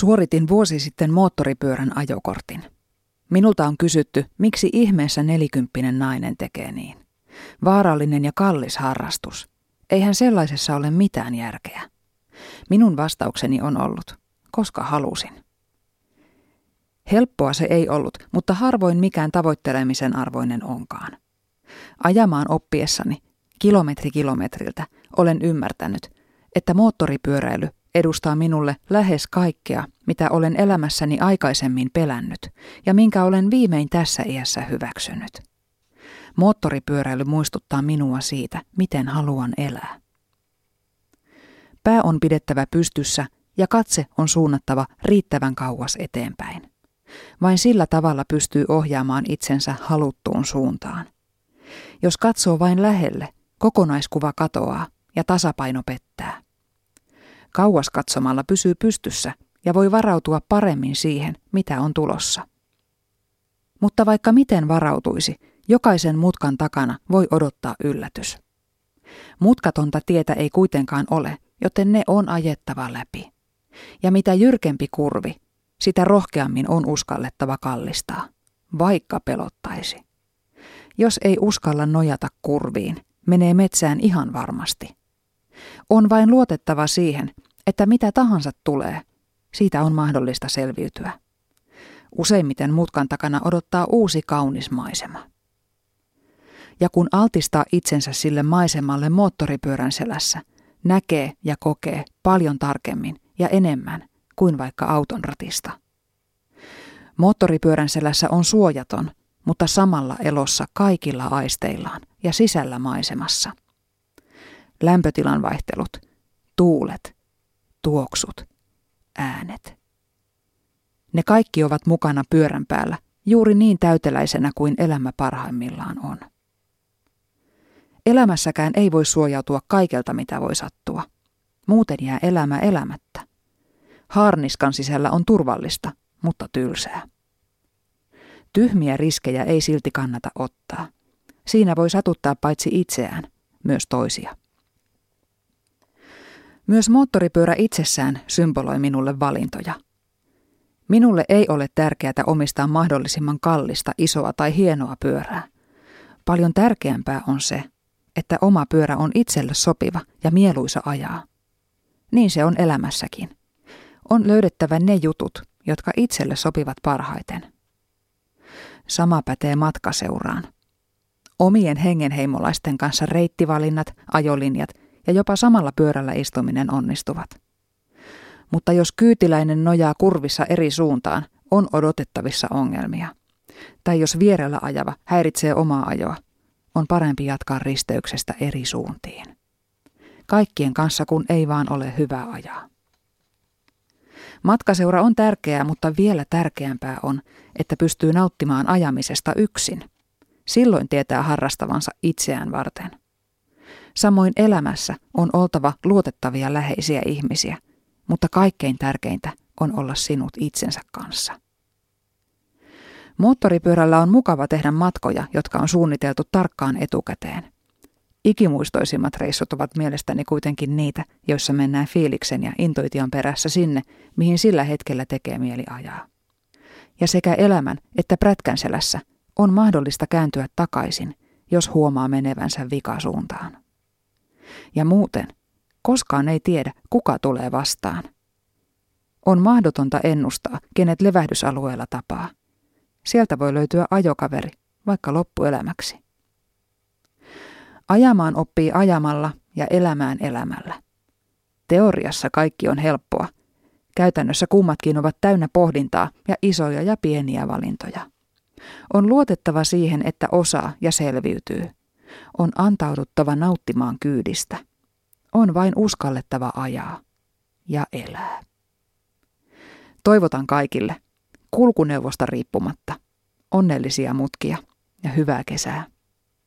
Suoritin vuosi sitten moottoripyörän ajokortin. Minulta on kysytty, miksi ihmeessä nelikymppinen nainen tekee niin. Vaarallinen ja kallis harrastus. Eihän sellaisessa ole mitään järkeä. Minun vastaukseni on ollut, koska halusin. Helppoa se ei ollut, mutta harvoin mikään tavoittelemisen arvoinen onkaan. Ajamaan oppiessani, kilometri kilometriltä, olen ymmärtänyt, että moottoripyöräily edustaa minulle lähes kaikkea, mitä olen elämässäni aikaisemmin pelännyt ja minkä olen viimein tässä iässä hyväksynyt. Moottoripyöräily muistuttaa minua siitä, miten haluan elää. Pää on pidettävä pystyssä ja katse on suunnattava riittävän kauas eteenpäin. Vain sillä tavalla pystyy ohjaamaan itsensä haluttuun suuntaan. Jos katsoo vain lähelle, kokonaiskuva katoaa ja tasapaino pettää. Kauas katsomalla pysyy pystyssä ja voi varautua paremmin siihen, mitä on tulossa. Mutta vaikka miten varautuisi, jokaisen mutkan takana voi odottaa yllätys. Mutkatonta tietä ei kuitenkaan ole, joten ne on ajettava läpi. Ja mitä jyrkempi kurvi, sitä rohkeammin on uskallettava kallistaa, vaikka pelottaisi. Jos ei uskalla nojata kurviin, menee metsään ihan varmasti. On vain luotettava siihen, että mitä tahansa tulee, siitä on mahdollista selviytyä. Useimmiten mutkan takana odottaa uusi kaunis maisema. Ja kun altistaa itsensä sille maisemalle moottoripyörän selässä, näkee ja kokee paljon tarkemmin ja enemmän kuin vaikka auton ratista. Moottoripyörän selässä on suojaton, mutta samalla elossa kaikilla aisteillaan ja sisällä maisemassa. Lämpötilan vaihtelut, tuulet, tuoksut, äänet. Ne kaikki ovat mukana pyörän päällä, juuri niin täyteläisenä kuin elämä parhaimmillaan on. Elämässäkään ei voi suojautua kaikelta, mitä voi sattua. Muuten jää elämä elämättä. Haarniskan sisällä on turvallista, mutta tylsää. Tyhmiä riskejä ei silti kannata ottaa. Siinä voi satuttaa paitsi itseään, myös toisia. Myös moottoripyörä itsessään symboloi minulle valintoja. Minulle ei ole tärkeää omistaa mahdollisimman kallista, isoa tai hienoa pyörää. Paljon tärkeämpää on se, että oma pyörä on itselle sopiva ja mieluisa ajaa. Niin se on elämässäkin. On löydettävä ne jutut, jotka itselle sopivat parhaiten. Sama pätee matkaseuraan. Omien hengenheimolaisten kanssa reittivalinnat, ajolinjat ja jopa samalla pyörällä istuminen onnistuvat. Mutta jos kyytiläinen nojaa kurvissa eri suuntaan, on odotettavissa ongelmia. Tai jos vierellä ajava häiritsee omaa ajoa, on parempi jatkaa risteyksestä eri suuntiin. Kaikkien kanssa kun ei vaan ole hyvä ajaa. Matkaseura on tärkeää, mutta vielä tärkeämpää on, että pystyy nauttimaan ajamisesta yksin. Silloin tietää harrastavansa itseään varten. Samoin elämässä on oltava luotettavia läheisiä ihmisiä, mutta kaikkein tärkeintä on olla sinut itsensä kanssa. Moottoripyörällä on mukava tehdä matkoja, jotka on suunniteltu tarkkaan etukäteen. Ikimuistoisimmat reissut ovat mielestäni kuitenkin niitä, joissa mennään fiiliksen ja intuition perässä sinne, mihin sillä hetkellä tekee mieli ajaa. Ja sekä elämän että prätkänselässä on mahdollista kääntyä takaisin, jos huomaa menevänsä vikasuuntaan. Ja muuten, koskaan ei tiedä, kuka tulee vastaan. On mahdotonta ennustaa, kenet levähdysalueella tapaa. Sieltä voi löytyä ajokaveri, vaikka loppuelämäksi. Ajamaan oppii ajamalla ja elämään elämällä. Teoriassa kaikki on helppoa. Käytännössä kummatkin ovat täynnä pohdintaa ja isoja ja pieniä valintoja. On luotettava siihen, että osaa ja selviytyy. On antauduttava nauttimaan kyydistä. On vain uskallettava ajaa ja elää. Toivotan kaikille, kulkuneuvosta riippumatta, onnellisia mutkia ja hyvää kesää.